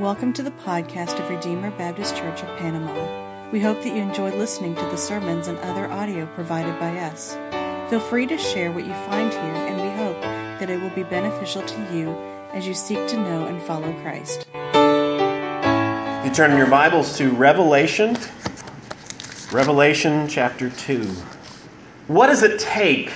Welcome to the podcast of Redeemer Baptist Church of Panama. We hope that you enjoy listening to the sermons and other audio provided by us. Feel free to share what you find here, and we hope that it will be beneficial to you as you seek to know and follow Christ. You turn your Bibles to Revelation, Revelation chapter 2. What does it take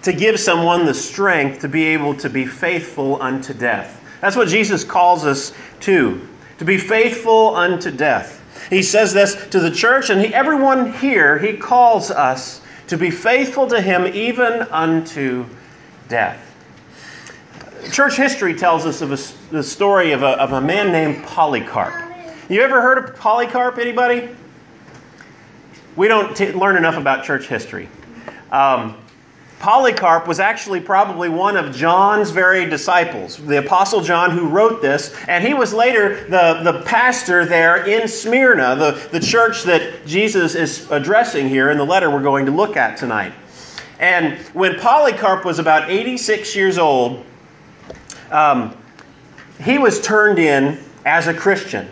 to give someone the strength to be able to be faithful unto death? That's what Jesus calls us to, to be faithful unto death. He says this to the church, and he, everyone here, he calls us to be faithful to him even unto death. Church history tells us of a, the story of a, of a man named Polycarp. You ever heard of Polycarp, anybody? We don't t- learn enough about church history. Um, Polycarp was actually probably one of John's very disciples, the Apostle John who wrote this, and he was later the, the pastor there in Smyrna, the, the church that Jesus is addressing here in the letter we're going to look at tonight. And when Polycarp was about 86 years old, um, he was turned in as a Christian.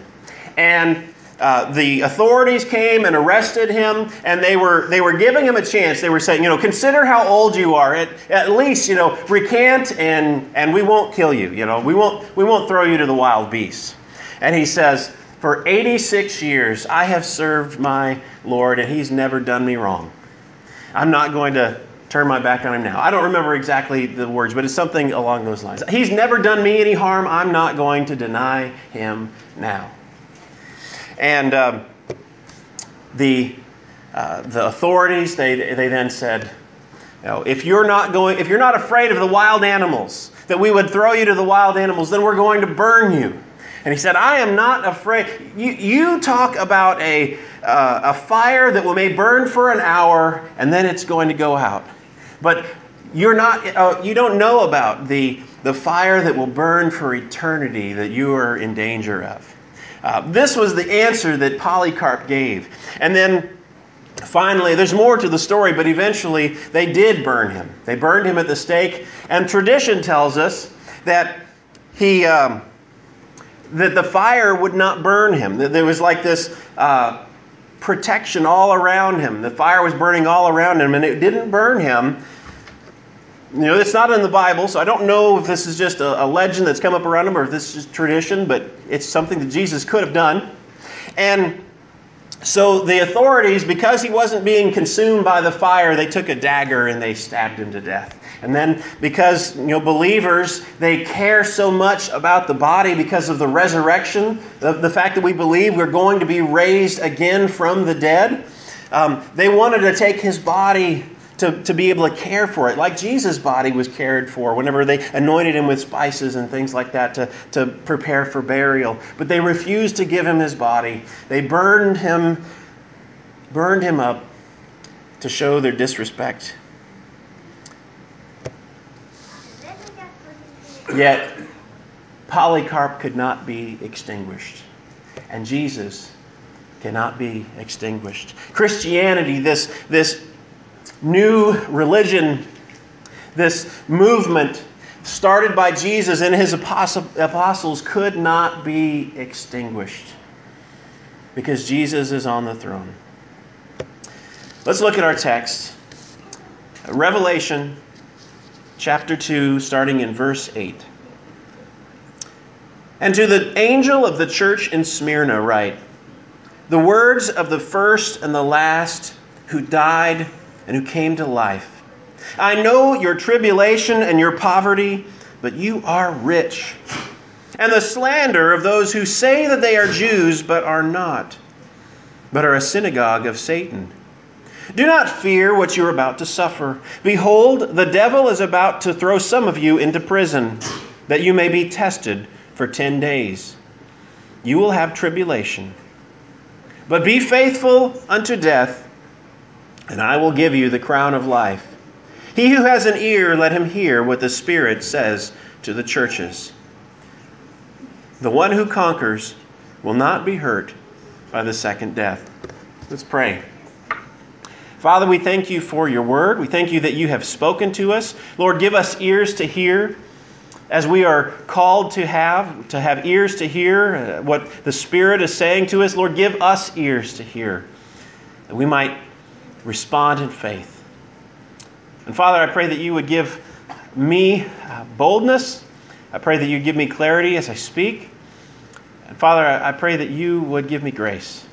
And uh, the authorities came and arrested him, and they were they were giving him a chance. They were saying, you know, consider how old you are. At, at least, you know, recant, and and we won't kill you. You know, we won't we won't throw you to the wild beasts. And he says, for 86 years I have served my Lord, and He's never done me wrong. I'm not going to turn my back on him now. I don't remember exactly the words, but it's something along those lines. He's never done me any harm. I'm not going to deny him now. And um, the, uh, the authorities, they, they then said, you know, if you're not going, if you're not afraid of the wild animals, that we would throw you to the wild animals, then we're going to burn you. And he said, I am not afraid. You, you talk about a, uh, a fire that may burn for an hour and then it's going to go out. But you're not, uh, you don't know about the, the fire that will burn for eternity that you are in danger of. Uh, this was the answer that Polycarp gave. And then finally, there's more to the story, but eventually they did burn him. They burned him at the stake. And tradition tells us that he. Um, that the fire would not burn him. There was like this uh, protection all around him. The fire was burning all around him, and it didn't burn him. You know, it's not in the Bible, so I don't know if this is just a, a legend that's come up around him or if this is tradition, but it's something that Jesus could have done. And so the authorities, because he wasn't being consumed by the fire, they took a dagger and they stabbed him to death. And then because you know believers, they care so much about the body because of the resurrection, the, the fact that we believe we're going to be raised again from the dead. Um, they wanted to take his body to, to be able to care for it, like Jesus' body was cared for whenever they anointed him with spices and things like that to, to prepare for burial. But they refused to give him his body. They burned him, burned him up to show their disrespect. Yet Polycarp could not be extinguished. And Jesus cannot be extinguished. Christianity, this, this new religion, this movement started by Jesus and his apostles could not be extinguished because Jesus is on the throne. Let's look at our text. Revelation chapter 2, starting in verse 8. And to the angel of the church in Smyrna, write The words of the first and the last who died and who came to life. I know your tribulation and your poverty, but you are rich. And the slander of those who say that they are Jews, but are not, but are a synagogue of Satan. Do not fear what you are about to suffer. Behold, the devil is about to throw some of you into prison, that you may be tested for ten days. You will have tribulation. But be faithful unto death and I will give you the crown of life. He who has an ear, let him hear what the Spirit says to the churches. The one who conquers will not be hurt by the second death. Let's pray. Father, we thank you for your word. We thank you that you have spoken to us. Lord, give us ears to hear as we are called to have, to have ears to hear uh, what the Spirit is saying to us, Lord, give us ears to hear, that we might respond in faith. And Father, I pray that you would give me uh, boldness. I pray that you give me clarity as I speak. And Father, I pray that you would give me grace.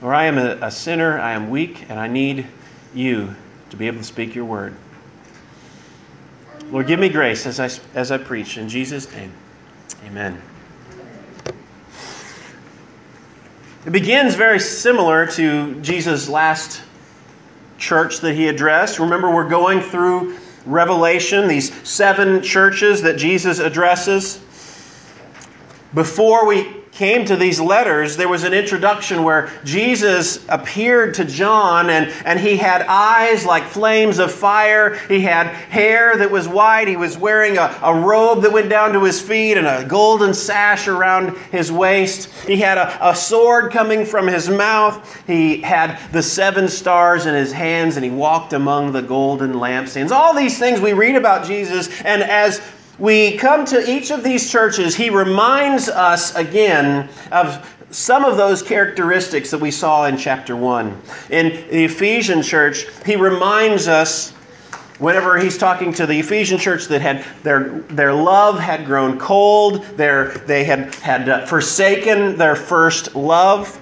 For I am a, a sinner, I am weak, and I need you to be able to speak your word. Lord, give me grace as I, as I preach. In Jesus' name, amen. It begins very similar to Jesus' last church that he addressed. Remember, we're going through Revelation, these seven churches that Jesus addresses. Before we came to these letters, there was an introduction where Jesus appeared to John and, and he had eyes like flames of fire. He had hair that was white. He was wearing a, a robe that went down to his feet and a golden sash around his waist. He had a, a sword coming from his mouth. He had the seven stars in his hands and he walked among the golden lampstands. All these things we read about Jesus, and as we come to each of these churches, he reminds us again of some of those characteristics that we saw in chapter 1. In the Ephesian church, he reminds us whenever he's talking to the Ephesian church that had their, their love had grown cold, their, they had, had uh, forsaken their first love.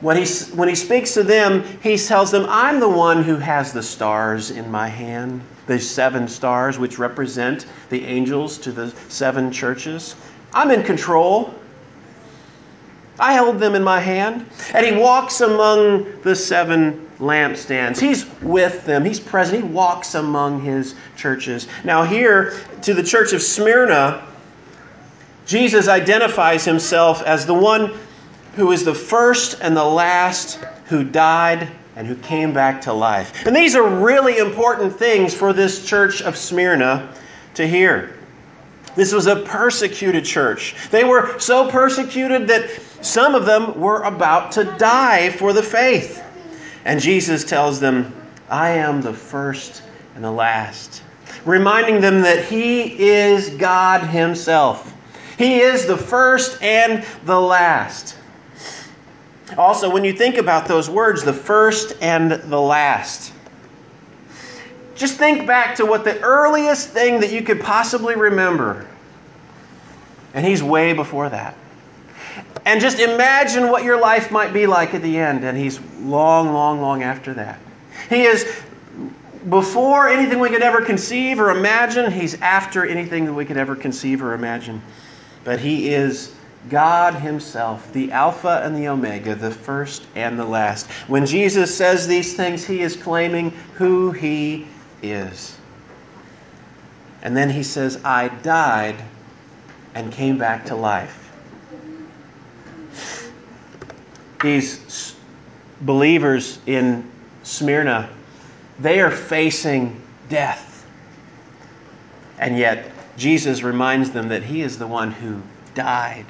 When he, when he speaks to them, he tells them, I'm the one who has the stars in my hand, the seven stars which represent the angels to the seven churches. I'm in control. I held them in my hand. And he walks among the seven lampstands. He's with them, he's present. He walks among his churches. Now, here to the church of Smyrna, Jesus identifies himself as the one who is the first and the last who died and who came back to life. And these are really important things for this church of Smyrna to hear. This was a persecuted church. They were so persecuted that some of them were about to die for the faith. And Jesus tells them, I am the first and the last, reminding them that He is God Himself. He is the first and the last. Also, when you think about those words, the first and the last, just think back to what the earliest thing that you could possibly remember. And he's way before that. And just imagine what your life might be like at the end, and he's long, long, long after that. He is before anything we could ever conceive or imagine, he's after anything that we could ever conceive or imagine. But he is God Himself, the Alpha and the Omega, the first and the last. When Jesus says these things, He is claiming who He is. And then He says, I died and came back to life. These believers in Smyrna, they are facing death. And yet, Jesus reminds them that He is the one who died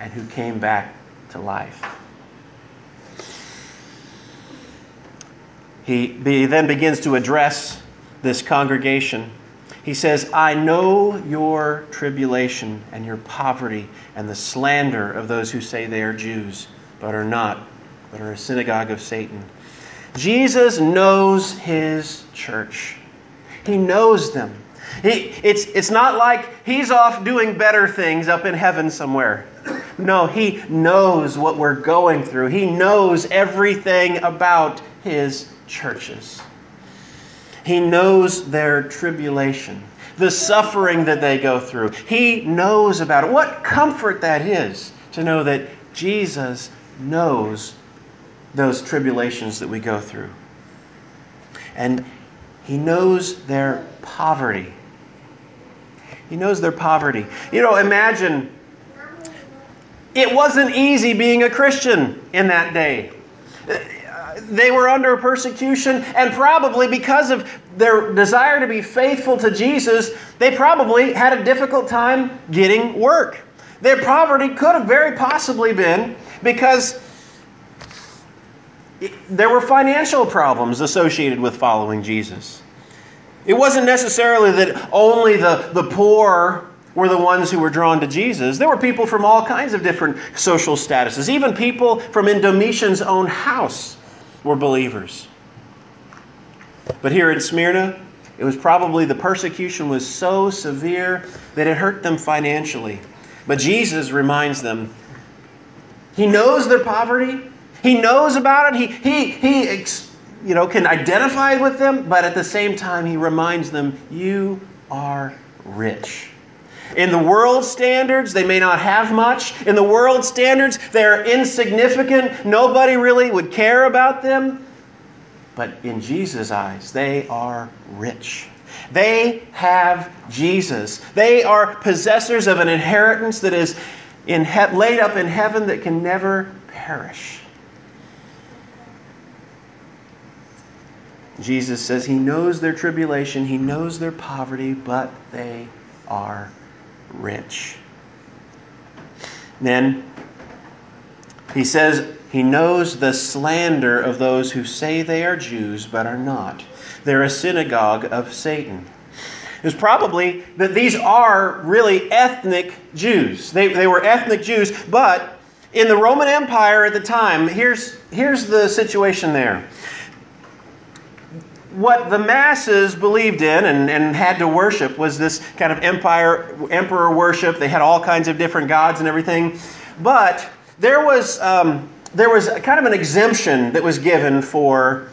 and who came back to life. He, he then begins to address this congregation. He says, I know your tribulation and your poverty and the slander of those who say they are Jews, but are not, but are a synagogue of Satan. Jesus knows his church. He knows them. He, it's, it's not like he's off doing better things up in heaven somewhere. No, he knows what we're going through. He knows everything about his churches. He knows their tribulation, the suffering that they go through. He knows about it. What comfort that is to know that Jesus knows those tribulations that we go through. And he knows their poverty. He knows their poverty. You know, imagine it wasn't easy being a Christian in that day. They were under persecution, and probably because of their desire to be faithful to Jesus, they probably had a difficult time getting work. Their poverty could have very possibly been because there were financial problems associated with following Jesus. It wasn't necessarily that only the, the poor were the ones who were drawn to Jesus. There were people from all kinds of different social statuses. Even people from Domitian's own house were believers. But here in Smyrna, it was probably the persecution was so severe that it hurt them financially. But Jesus reminds them he knows their poverty. He knows about it. He, he, he you know, can identify with them, but at the same time, he reminds them, You are rich. In the world standards, they may not have much. In the world standards, they're insignificant. Nobody really would care about them. But in Jesus' eyes, they are rich. They have Jesus. They are possessors of an inheritance that is in he- laid up in heaven that can never perish. Jesus says he knows their tribulation, he knows their poverty, but they are rich. Then he says he knows the slander of those who say they are Jews but are not. They're a synagogue of Satan. It's probably that these are really ethnic Jews. They, they were ethnic Jews, but in the Roman Empire at the time, here's, here's the situation there what the masses believed in and, and had to worship was this kind of empire emperor worship. They had all kinds of different gods and everything, but there was um, there was kind of an exemption that was given for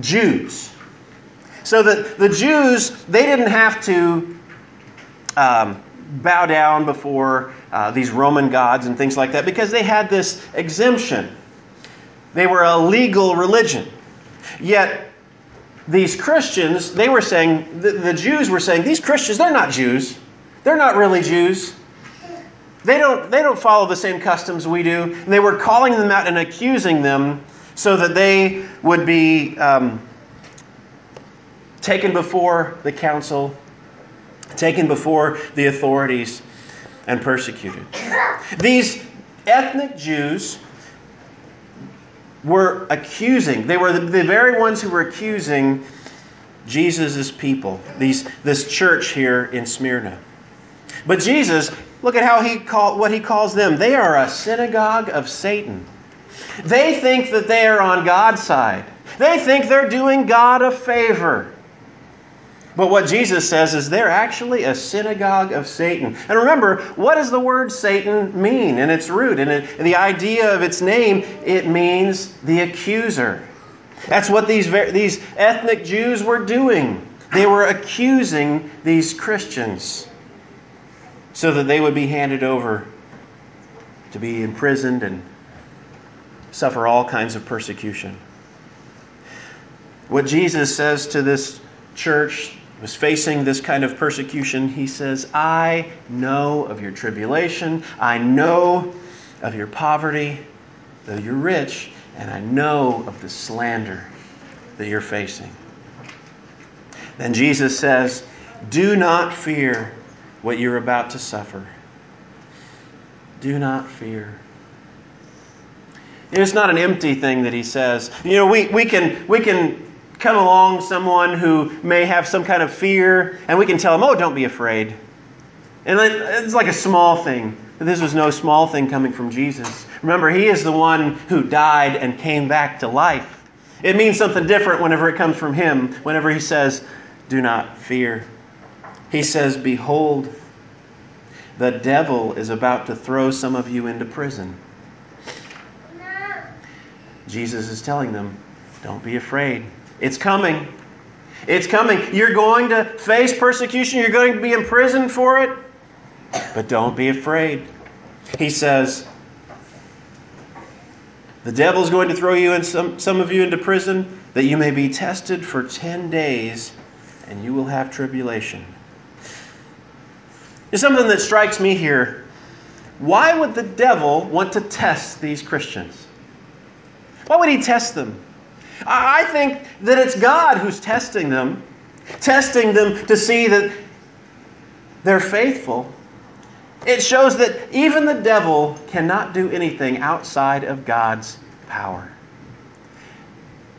Jews, so that the Jews they didn't have to. Um, bow down before uh, these Roman gods and things like that because they had this exemption. They were a legal religion. Yet these Christians, they were saying, the, the, Jews were saying, these Christians, they're not Jews. They're not really Jews. They don't, they don't follow the same customs we do. And they were calling them out and accusing them so that they would be um, taken before the council, taken before the authorities, and persecuted. These ethnic Jews were accusing, they were the, the very ones who were accusing Jesus' people, these, this church here in Smyrna. But Jesus, look at how he call, what he calls them. They are a synagogue of Satan. They think that they are on God's side. They think they're doing God a favor. But what Jesus says is they're actually a synagogue of Satan. And remember, what does the word Satan mean in its root? And the idea of its name, it means the accuser. That's what these, these ethnic Jews were doing. They were accusing these Christians so that they would be handed over to be imprisoned and suffer all kinds of persecution. What Jesus says to this church was facing this kind of persecution, he says, I know of your tribulation, I know of your poverty, though you're rich, and I know of the slander that you're facing. Then Jesus says, Do not fear what you're about to suffer. Do not fear. It's not an empty thing that he says. You know, we, we, can, we can come along someone who may have some kind of fear, and we can tell them, oh, don't be afraid. And it's like a small thing. This was no small thing coming from Jesus. Remember, He is the one who died and came back to life. It means something different whenever it comes from Him, whenever He says, do not fear. He says, Behold, the devil is about to throw some of you into prison. Jesus is telling them, Don't be afraid. It's coming. It's coming. You're going to face persecution. You're going to be imprisoned for it. But don't be afraid. He says, The devil's going to throw you and some, some of you into prison that you may be tested for 10 days and you will have tribulation. There's something that strikes me here. Why would the devil want to test these Christians? Why would he test them? I think that it's God who's testing them, testing them to see that they're faithful. It shows that even the devil cannot do anything outside of God's power.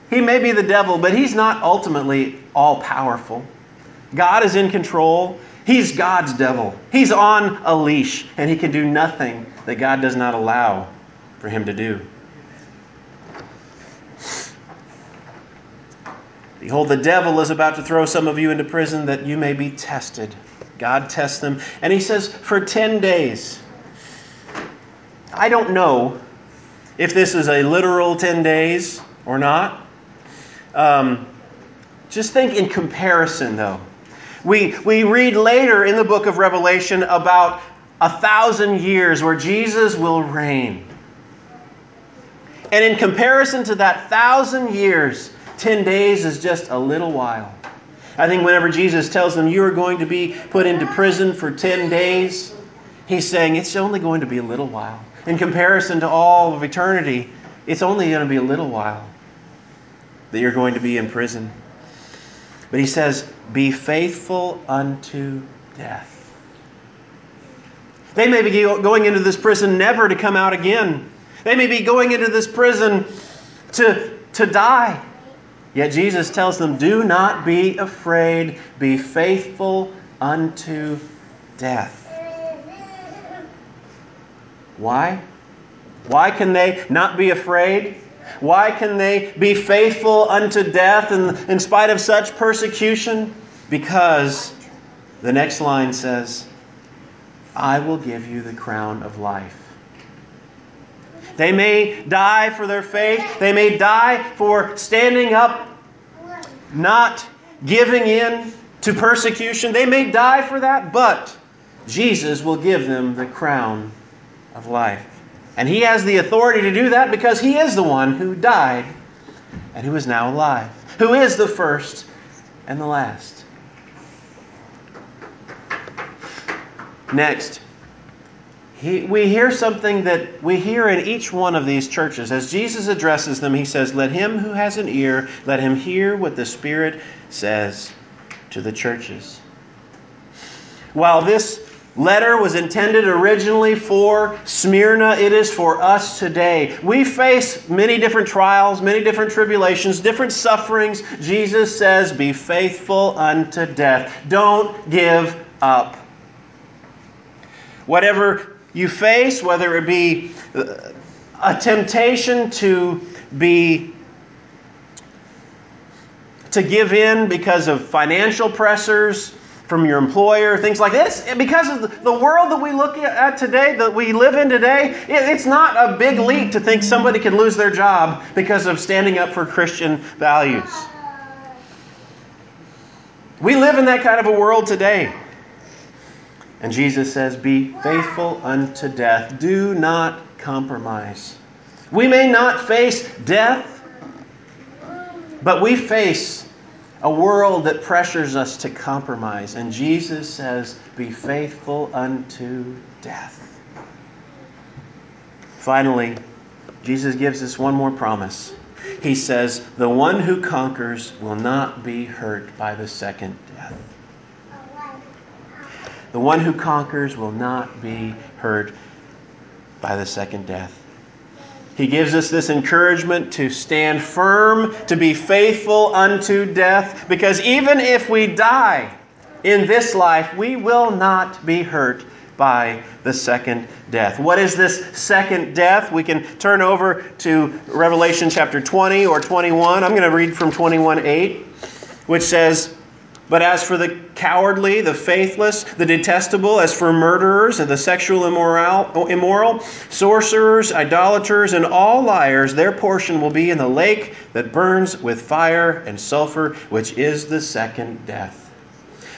He may be the devil, but he's not ultimately all powerful. God is in control. He's God's devil. He's on a leash, and he can do nothing that God does not allow for him to do. Behold, the devil is about to throw some of you into prison that you may be tested. God tests them. And he says, for 10 days. I don't know if this is a literal 10 days or not. Um, just think in comparison, though. We, we read later in the book of Revelation about a thousand years where Jesus will reign. And in comparison to that thousand years, 10 days is just a little while. I think whenever Jesus tells them, You are going to be put into prison for 10 days, he's saying it's only going to be a little while. In comparison to all of eternity, it's only going to be a little while that you're going to be in prison. But he says, Be faithful unto death. They may be going into this prison never to come out again. They may be going into this prison to, to die. Yet Jesus tells them, Do not be afraid, be faithful unto death. Why? Why can they not be afraid? Why can they be faithful unto death in, in spite of such persecution? Because the next line says, I will give you the crown of life. They may die for their faith. They may die for standing up, not giving in to persecution. They may die for that, but Jesus will give them the crown of life. And he has the authority to do that because he is the one who died and who is now alive, who is the first and the last. Next, he, we hear something that we hear in each one of these churches. As Jesus addresses them, he says, Let him who has an ear, let him hear what the Spirit says to the churches. While this letter was intended originally for Smyrna, it is for us today. We face many different trials, many different tribulations, different sufferings. Jesus says, Be faithful unto death. Don't give up. Whatever you face, whether it be uh, a temptation to be to give in because of financial pressures from your employer, things like this. Because of the world that we look at today, that we live in today, it's not a big leap to think somebody can lose their job because of standing up for Christian values. We live in that kind of a world today. And Jesus says, Be faithful unto death. Do not compromise. We may not face death, but we face a world that pressures us to compromise. And Jesus says, Be faithful unto death. Finally, Jesus gives us one more promise. He says, The one who conquers will not be hurt by the second death. The one who conquers will not be hurt by the second death. He gives us this encouragement to stand firm, to be faithful unto death, because even if we die in this life, we will not be hurt by the second death. What is this second death? We can turn over to Revelation chapter 20 or 21. I'm going to read from 21 8, which says, but as for the cowardly, the faithless, the detestable, as for murderers and the sexual immoral, immoral, sorcerers, idolaters, and all liars, their portion will be in the lake that burns with fire and sulfur, which is the second death.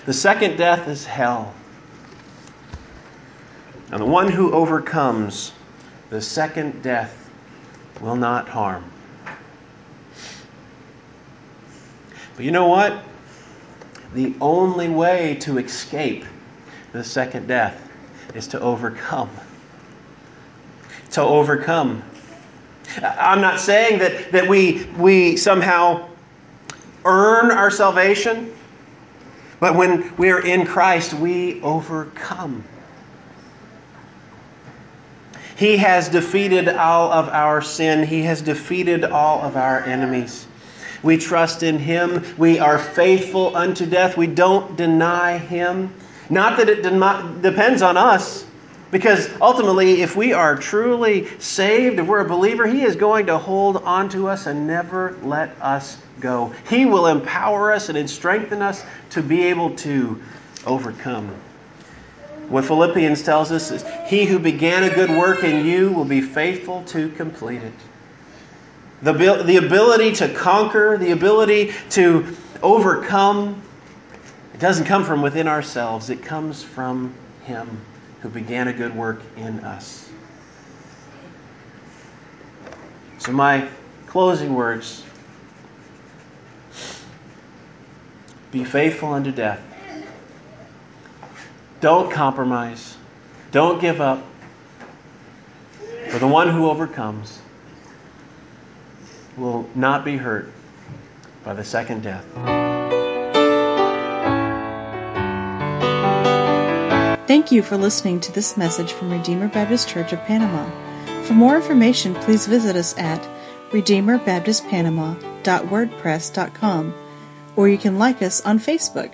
The second death is hell. And the one who overcomes the second death will not harm. But you know what? The only way to escape the second death is to overcome. To overcome. I'm not saying that, that we, we somehow earn our salvation, but when we are in Christ, we overcome. He has defeated all of our sin, He has defeated all of our enemies. We trust in Him. We are faithful unto death. We don't deny Him. Not that it de- depends on us, because ultimately, if we are truly saved, if we're a believer, He is going to hold on to us and never let us go. He will empower us and strengthen us to be able to overcome. What Philippians tells us is He who began a good work in you will be faithful to complete it. The, the ability to conquer, the ability to overcome, it doesn't come from within ourselves, it comes from Him who began a good work in us. So, my closing words be faithful unto death don't compromise. Don't give up. For the one who overcomes will not be hurt by the second death. Thank you for listening to this message from Redeemer Baptist Church of Panama. For more information, please visit us at redeemerbaptistpanama.wordpress.com or you can like us on Facebook.